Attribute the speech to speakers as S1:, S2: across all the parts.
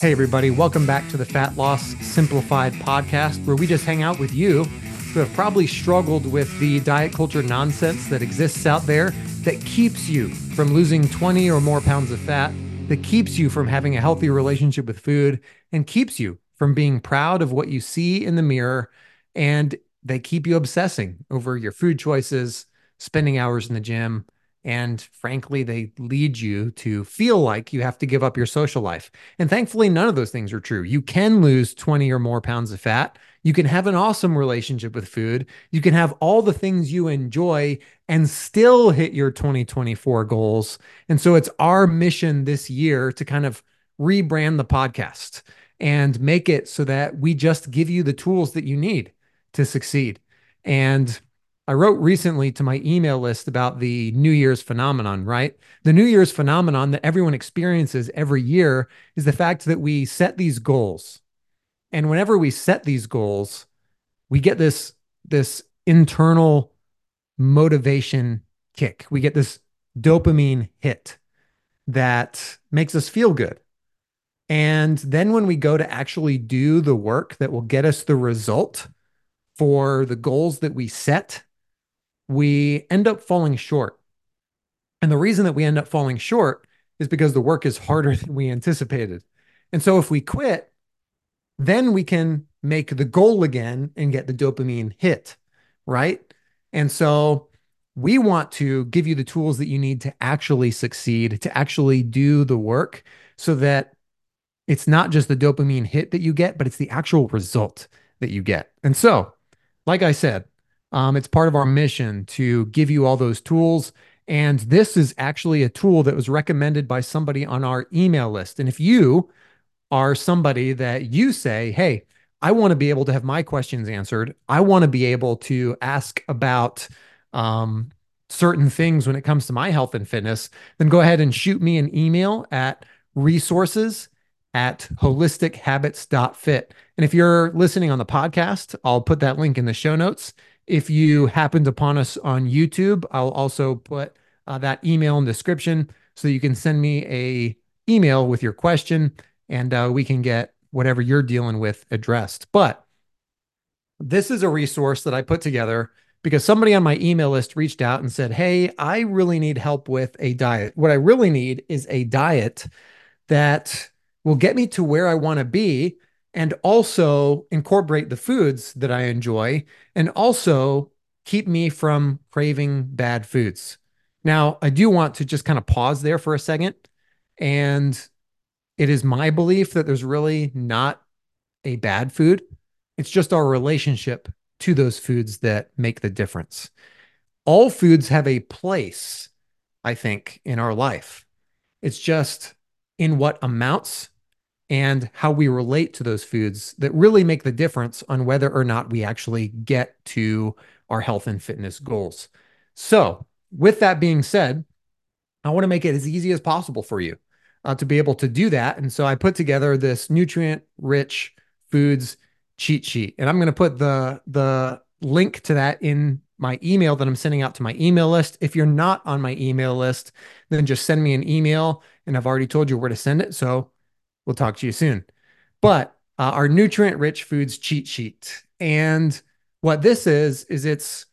S1: Hey, everybody, welcome back to the Fat Loss Simplified podcast, where we just hang out with you who have probably struggled with the diet culture nonsense that exists out there that keeps you from losing 20 or more pounds of fat, that keeps you from having a healthy relationship with food, and keeps you from being proud of what you see in the mirror. And they keep you obsessing over your food choices, spending hours in the gym, and frankly, they lead you to feel like you have to give up your social life. And thankfully, none of those things are true. You can lose 20 or more pounds of fat. You can have an awesome relationship with food. You can have all the things you enjoy and still hit your 2024 goals. And so it's our mission this year to kind of rebrand the podcast and make it so that we just give you the tools that you need to succeed. And I wrote recently to my email list about the New Year's phenomenon, right? The New Year's phenomenon that everyone experiences every year is the fact that we set these goals. And whenever we set these goals, we get this this internal motivation kick. We get this dopamine hit that makes us feel good. And then when we go to actually do the work that will get us the result for the goals that we set, we end up falling short. And the reason that we end up falling short is because the work is harder than we anticipated. And so if we quit, then we can make the goal again and get the dopamine hit, right? And so we want to give you the tools that you need to actually succeed, to actually do the work so that it's not just the dopamine hit that you get, but it's the actual result that you get. And so, like I said, um, it's part of our mission to give you all those tools. And this is actually a tool that was recommended by somebody on our email list. And if you are somebody that you say, hey, I want to be able to have my questions answered, I want to be able to ask about um, certain things when it comes to my health and fitness, then go ahead and shoot me an email at resources at holistichabits.fit. And if you're listening on the podcast, I'll put that link in the show notes. If you happened upon us on YouTube, I'll also put uh, that email in the description so you can send me a email with your question and uh, we can get whatever you're dealing with addressed. But this is a resource that I put together because somebody on my email list reached out and said, Hey, I really need help with a diet. What I really need is a diet that will get me to where I want to be and also incorporate the foods that I enjoy and also keep me from craving bad foods. Now, I do want to just kind of pause there for a second. And it is my belief that there's really not a bad food. It's just our relationship to those foods that make the difference. All foods have a place, I think, in our life. It's just in what amounts and how we relate to those foods that really make the difference on whether or not we actually get to our health and fitness goals. So, with that being said, I want to make it as easy as possible for you uh, to be able to do that. And so I put together this nutrient rich foods cheat sheet. And I'm going to put the the link to that in my email that I'm sending out to my email list. If you're not on my email list, then just send me an email and I've already told you where to send it. So We'll talk to you soon. But uh, our nutrient rich foods cheat sheet. And what this is, is it's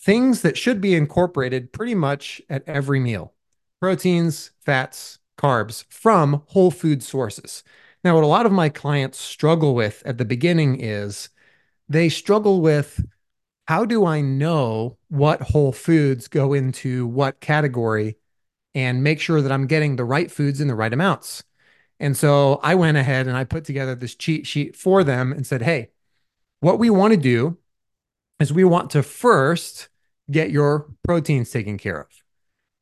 S1: things that should be incorporated pretty much at every meal proteins, fats, carbs from whole food sources. Now, what a lot of my clients struggle with at the beginning is they struggle with how do I know what whole foods go into what category and make sure that I'm getting the right foods in the right amounts? And so I went ahead and I put together this cheat sheet for them and said, hey, what we want to do is we want to first get your proteins taken care of.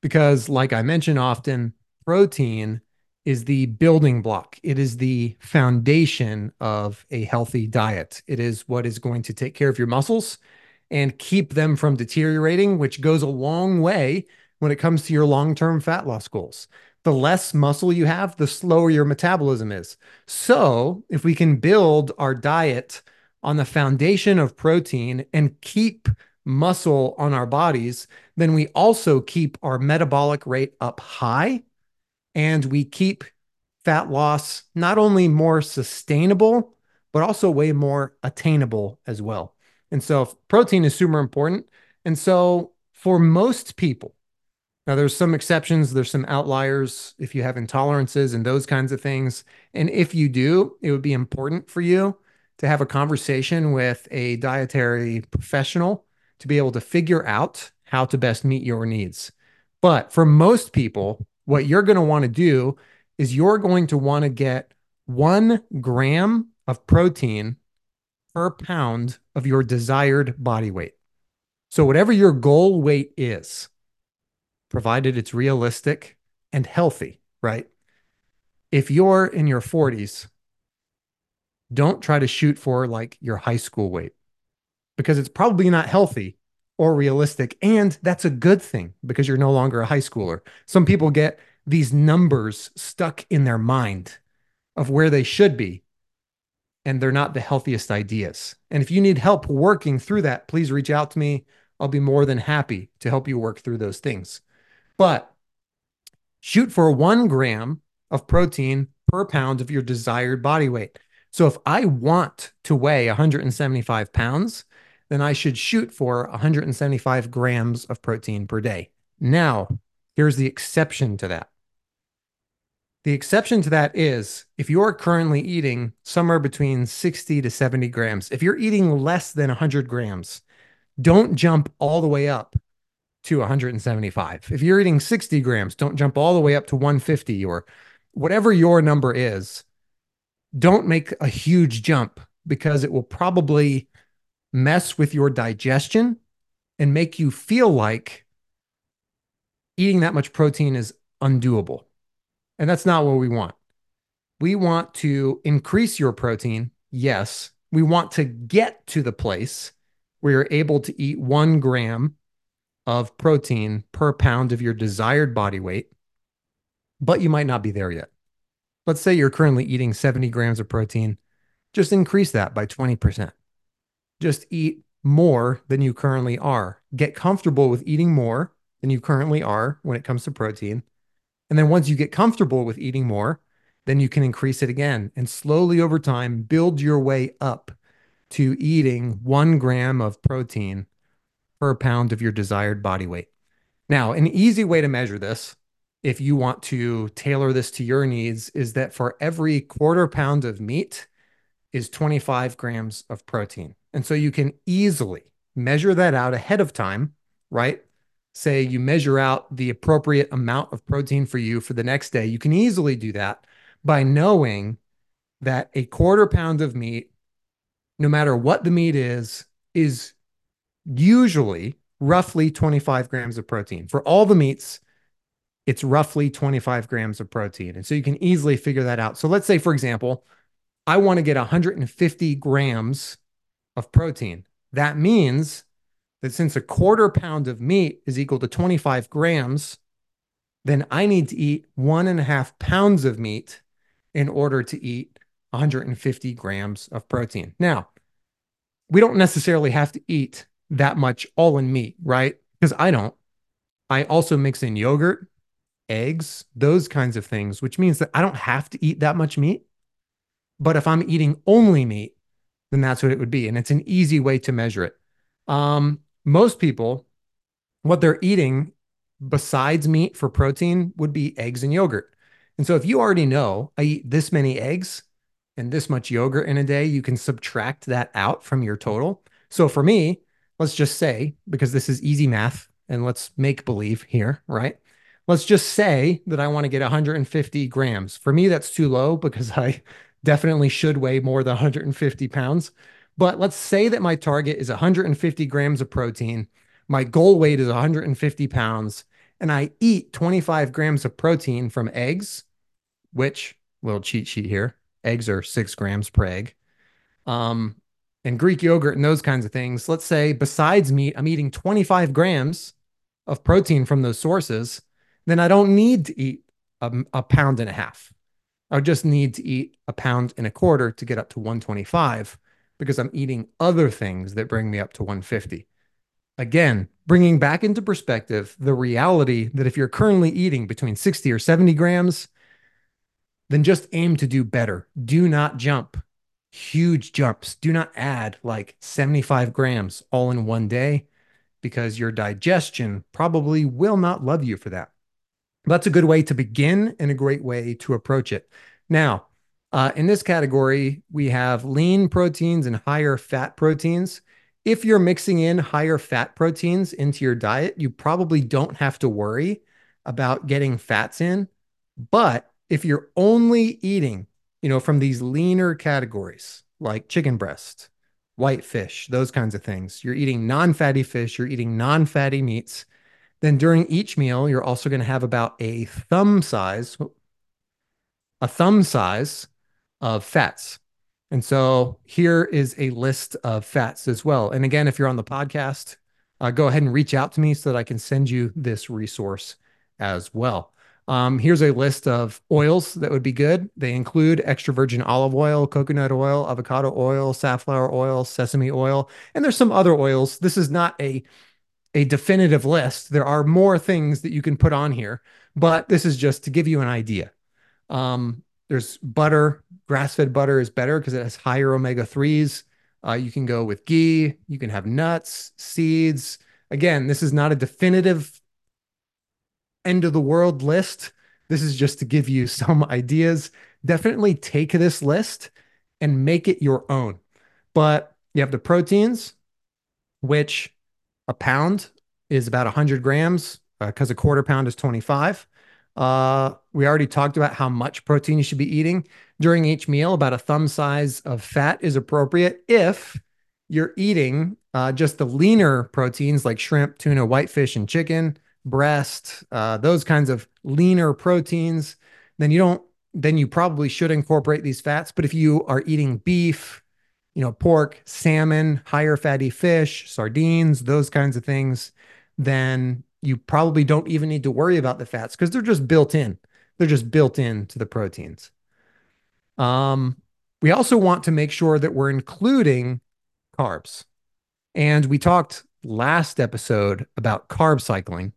S1: Because, like I mention often, protein is the building block, it is the foundation of a healthy diet. It is what is going to take care of your muscles and keep them from deteriorating, which goes a long way when it comes to your long term fat loss goals the less muscle you have, the slower your metabolism is. So, if we can build our diet on the foundation of protein and keep muscle on our bodies, then we also keep our metabolic rate up high and we keep fat loss not only more sustainable, but also way more attainable as well. And so protein is super important. And so for most people, now there's some exceptions, there's some outliers if you have intolerances and those kinds of things. And if you do, it would be important for you to have a conversation with a dietary professional to be able to figure out how to best meet your needs. But for most people, what you're going to want to do is you're going to want to get one gram of protein per pound of your desired body weight. So, whatever your goal weight is, provided it's realistic and healthy, right? If you're in your 40s, don't try to shoot for like your high school weight because it's probably not healthy or realistic. And that's a good thing because you're no longer a high schooler. Some people get these numbers stuck in their mind of where they should be, and they're not the healthiest ideas. And if you need help working through that, please reach out to me. I'll be more than happy to help you work through those things. But shoot for one gram of protein per pound of your desired body weight. So if I want to weigh 175 pounds, then I should shoot for 175 grams of protein per day. Now, here's the exception to that. The exception to that is if you're currently eating somewhere between 60 to 70 grams, if you're eating less than 100 grams, don't jump all the way up to 175. If you're eating 60 grams, don't jump all the way up to 150 or whatever your number is. Don't make a huge jump because it will probably mess with your digestion and make you feel like eating that much protein is undoable. And that's not what we want. We want to increase your protein. Yes. We want to get to the place where you're able to eat one gram of protein per pound of your desired body weight, but you might not be there yet. Let's say you're currently eating 70 grams of protein. Just increase that by 20%. Just eat more than you currently are. Get comfortable with eating more than you currently are when it comes to protein. And then once you get comfortable with eating more, then you can increase it again and slowly over time build your way up to eating one gram of protein per pound of your desired body weight. Now, an easy way to measure this, if you want to tailor this to your needs, is that for every quarter pound of meat is 25 grams of protein. And so you can easily measure that out ahead of time, right? Say you measure out the appropriate amount of protein for you for the next day. You can easily do that by knowing that a quarter pound of meat, no matter what the meat is, is usually roughly 25 grams of protein. For all the meats, it's roughly 25 grams of protein. And so you can easily figure that out. So let's say, for example, I want to get 150 grams of protein. That means that since a quarter pound of meat is equal to 25 grams, then I need to eat one and a half pounds of meat in order to eat 150 grams of protein. Now, we don't necessarily have to eat that much all in meat, right? Because I don't. I also mix in yogurt, eggs, those kinds of things, which means that I don't have to eat that much meat. But if I'm eating only meat, then that's what it would be. And it's an easy way to measure it. Um, most people, what they're eating besides meat for protein would be eggs and yogurt. And so if you already know I eat this many eggs and this much yogurt in a day, you can subtract that out from your total. So for me, let's just say, because this is easy math and let's make believe here, right? Let's just say that I want to get 150 grams. For me, that's too low because I definitely should weigh more than 150 pounds. But let's say that my target is 150 grams of protein. My goal weight is 150 pounds, and I eat 25 grams of protein from eggs, which little cheat sheet here eggs are six grams per egg. Um, and Greek yogurt and those kinds of things. Let's say besides meat, I'm eating 25 grams of protein from those sources. Then I don't need to eat a, a pound and a half. I just need to eat a pound and a quarter to get up to 125 because I'm eating other things that bring me up to 150. Again, bringing back into perspective the reality that if you're currently eating between 60 or 70 grams, then just aim to do better. Do not jump huge jumps. Do not add like 75 grams all in one day because your digestion probably will not love you for that. That's a good way to begin and a great way to approach it. Now, uh, in this category, we have lean proteins and higher fat proteins. If you're mixing in higher fat proteins into your diet, you probably don't have to worry about getting fats in. But if you're only eating, you know, from these leaner categories like chicken breast, white fish, those kinds of things, you're eating non fatty fish, you're eating non fatty meats, then during each meal, you're also going to have about a thumb size, a thumb size of fats. And so here is a list of fats as well. And again, if you're on the podcast, uh, go ahead and reach out to me so that I can send you this resource as well. Um, here's a list of oils that would be good. They include extra virgin olive oil, coconut oil, avocado oil, safflower oil, sesame oil, and there's some other oils. This is not a a definitive list. There are more things that you can put on here, but this is just to give you an idea. Um, there's butter, grass fed butter is better because it has higher omega 3s. Uh, you can go with ghee, you can have nuts, seeds. Again, this is not a definitive end of the world list. This is just to give you some ideas. Definitely take this list and make it your own. But you have the proteins, which a pound is about 100 grams because uh, a quarter pound is 25. Uh, we already talked about how much protein you should be eating during each meal. About a thumb size of fat is appropriate if you're eating uh, just the leaner proteins like shrimp, tuna, whitefish, and chicken, breast, uh, those kinds of leaner proteins. Then you don't. Then you probably should incorporate these fats. But if you are eating beef, you know, pork, salmon, higher fatty fish, sardines, those kinds of things, then you probably don't even need to worry about the fats because they're just built in. They're just built in to the proteins. Um, we also want to make sure that we're including carbs. And we talked last episode about carb cycling,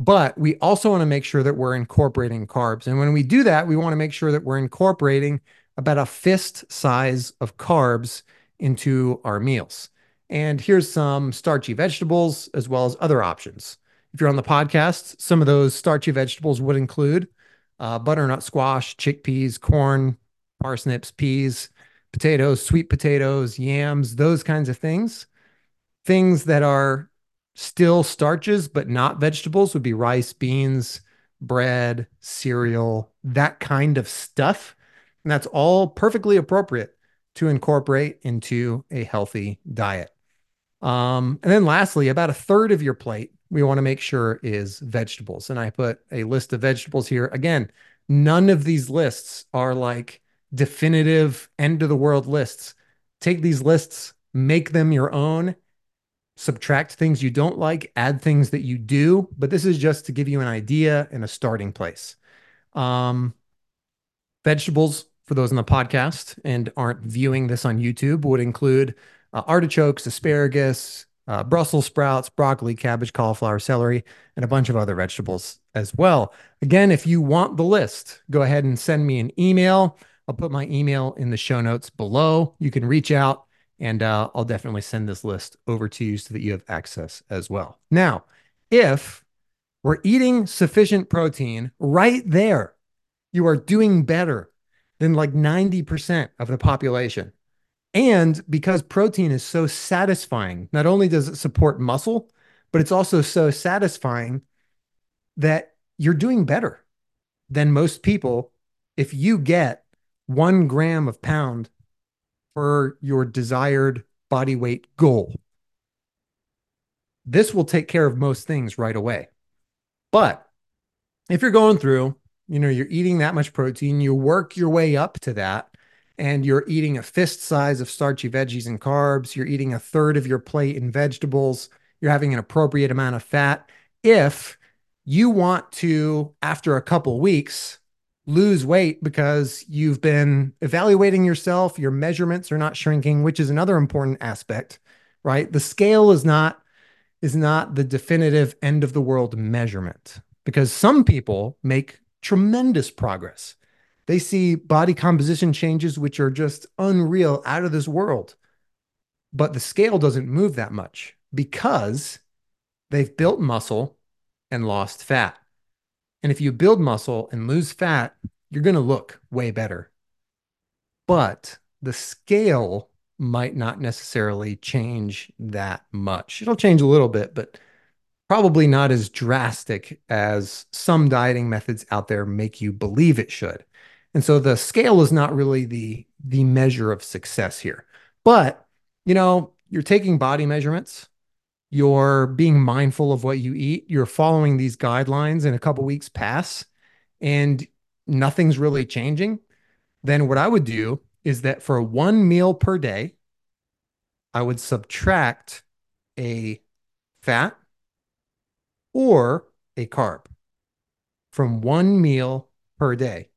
S1: but we also want to make sure that we're incorporating carbs. And when we do that, we want to make sure that we're incorporating about a fist size of carbs into our meals. And here's some starchy vegetables as well as other options. If you're on the podcast, some of those starchy vegetables would include uh, butternut squash, chickpeas, corn, parsnips, peas, potatoes, sweet potatoes, yams, those kinds of things. Things that are still starches but not vegetables would be rice, beans, bread, cereal, that kind of stuff. And that's all perfectly appropriate to incorporate into a healthy diet. Um, and then lastly, about a third of your plate we want to make sure is vegetables. And I put a list of vegetables here. Again, none of these lists are like definitive end of the world lists. Take these lists, make them your own, subtract things you don't like, add things that you do. But this is just to give you an idea and a starting place. Um, vegetables for those on the podcast and aren't viewing this on YouTube would include uh, artichokes, asparagus, uh, Brussels sprouts, broccoli, cabbage, cauliflower, celery, and a bunch of other vegetables as well. Again, if you want the list, go ahead and send me an email. I'll put my email in the show notes below. You can reach out and uh, I'll definitely send this list over to you so that you have access as well. Now, if we're eating sufficient protein right there, you are doing better than like 90% of the population. And because protein is so satisfying, not only does it support muscle, but it's also so satisfying that you're doing better than most people if you get one gram of pound for your desired body weight goal. This will take care of most things right away. But if you're going through, you know, you're eating that much protein, you work your way up to that and you're eating a fist size of starchy veggies and carbs, you're eating a third of your plate in vegetables, you're having an appropriate amount of fat. If you want to, after a couple weeks, lose weight because you've been evaluating yourself, your measurements are not shrinking, which is another important aspect, right? The scale is not is not the definitive end of the world measurement because some people make tremendous progress They see body composition changes, which are just unreal, out of this world. But the scale doesn't move that much because they've built muscle and lost fat. And if you build muscle and lose fat, you're going to look way better. But the scale might not necessarily change that much. It'll change a little bit, but probably not as drastic as some dieting methods out there make you believe it should. And so the scale is not really the the measure of success here. But, you know, you're taking body measurements, you're being mindful of what you eat, you're following these guidelines and a couple weeks pass and nothing's really changing, then what I would do is that for one meal per day, I would subtract a fat or a carb from one meal per day.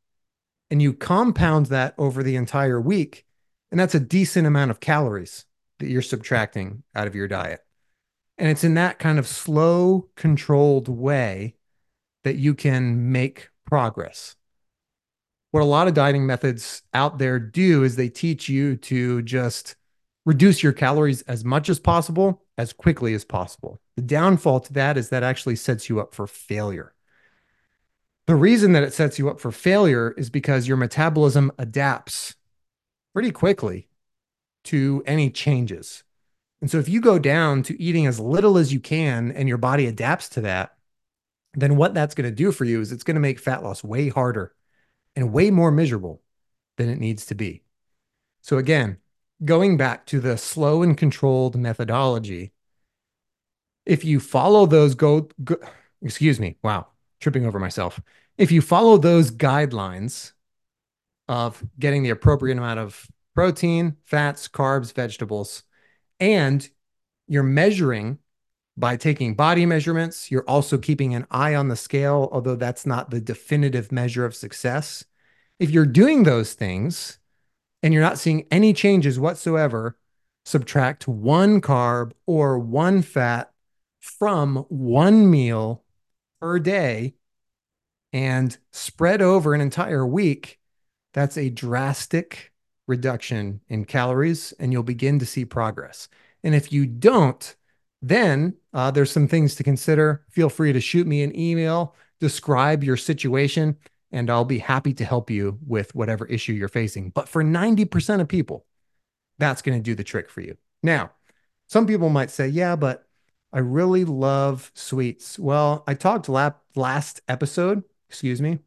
S1: And you compound that over the entire week. And that's a decent amount of calories that you're subtracting out of your diet. And it's in that kind of slow, controlled way that you can make progress what a lot of dieting methods out there do is they teach you to just reduce your calories as much as possible as quickly as possible. The downfall to that is that actually sets you up for failure. The reason that it sets you up for failure is because your metabolism adapts pretty quickly to any changes. And so if you go down to eating as little as you can and your body adapts to that, then what that's going to do for you is it's going to make fat loss way harder and way more miserable than it needs to be. So, again, going back to the slow and controlled methodology, if you follow those go, go excuse me, wow, tripping over myself. If you follow those guidelines of getting the appropriate amount of protein, fats, carbs, vegetables, and you're measuring by taking body measurements. You're also keeping an eye on the scale, although that's not the definitive measure of success. If you're doing those things and you're not seeing any changes whatsoever, subtract one carb or one fat from one meal per day and spread over an entire week. That's a drastic reduction in calories, and you'll begin to see progress. And if you don't, then uh, there's some things to consider. Feel free to shoot me an email, describe your situation, and I'll be happy to help you with whatever issue you're facing. But for 90% of people, that's going to do the trick for you. Now, some people might say, yeah, but I really love sweets. Well, I talked last episode, excuse me.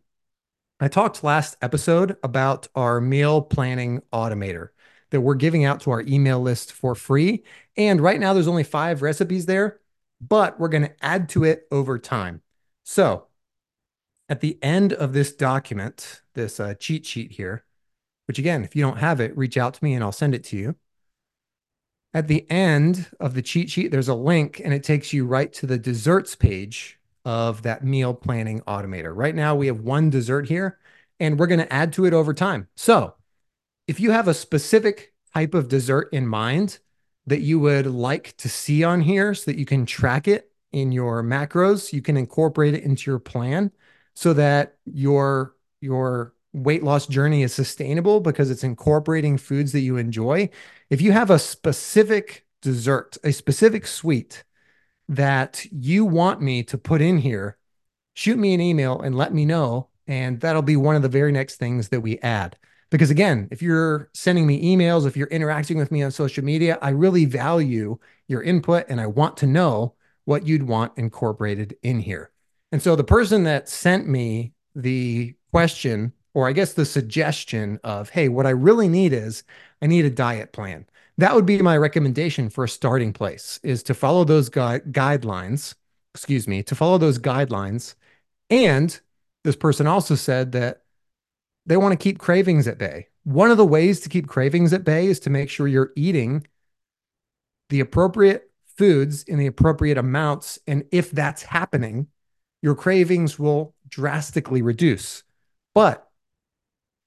S1: I talked last episode about our meal planning automator that we're giving out to our email list for free. And right now, there's only five recipes there, but we're going to add to it over time. So at the end of this document, this uh, cheat sheet here, which again, if you don't have it, reach out to me and I'll send it to you. At the end of the cheat sheet, there's a link and it takes you right to the desserts page of that meal planning automator. Right now, we have one dessert here and we're going to add to it over time. So if you have a specific type of dessert in mind that you would like to see on here so that you can track it in your macros, you can incorporate it into your plan so that your your weight loss journey is sustainable because it's incorporating foods that you enjoy. If you have a specific dessert, a specific sweet that you want me to put in here, shoot me an email and let me know. And that'll be one of the very next things that we add. Because again, if you're sending me emails, if you're interacting with me on social media, I really value your input and I want to know what you'd want incorporated in here. And so the person that sent me the question, or I guess the suggestion of, hey, what I really need is I need a diet plan. That would be my recommendation for a starting place is to follow those gui- guidelines, excuse me, to follow those guidelines. And this person also said that they want to keep cravings at bay. One of the ways to keep cravings at bay is to make sure you're eating the appropriate foods in the appropriate amounts. And if that's happening, your cravings will drastically reduce. But,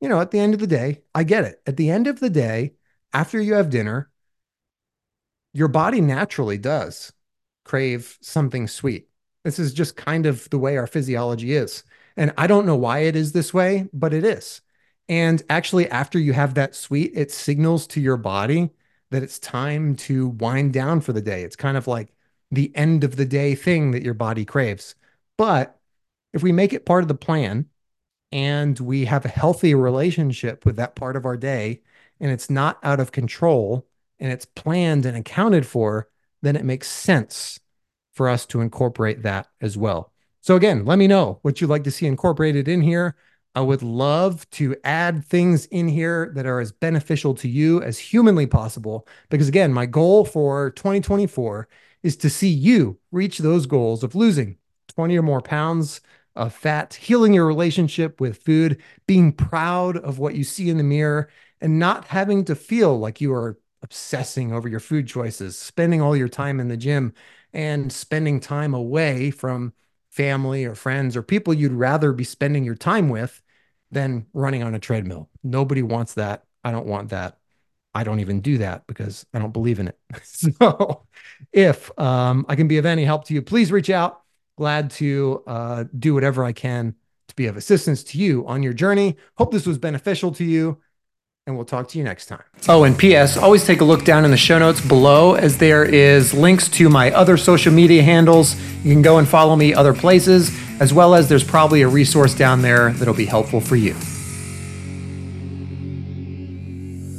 S1: you know, at the end of the day, I get it. At the end of the day, after you have dinner, your body naturally does crave something sweet. This is just kind of the way our physiology is. And I don't know why it is this way, but it is. And actually, after you have that sweet, it signals to your body that it's time to wind down for the day. It's kind of like the end of the day thing that your body craves. But if we make it part of the plan and we have a healthy relationship with that part of our day and it's not out of control and it's planned and accounted for, then it makes sense for us to incorporate that as well. So, again, let me know what you'd like to see incorporated in here. I would love to add things in here that are as beneficial to you as humanly possible. Because again, my goal for 2024 is to see you reach those goals of losing 20 or more pounds of fat, healing your relationship with food, being proud of what you see in the mirror, and not having to feel like you are obsessing over your food choices, spending all your time in the gym and spending time away from family or friends or people you'd rather be spending your time with than running on a treadmill. Nobody wants that. I don't want that. I don't even do that because I don't believe in it. so, if um, I can be of any help to you, please reach out. Glad to uh, do whatever I can to be of assistance to you on your journey. Hope this was beneficial to you and we'll talk to you next time. Oh, and P.S. Always take a look down in the show notes below as there is links to my other social media handles. You can go and follow me other places, as well as there's probably a resource down there that'll be helpful for you.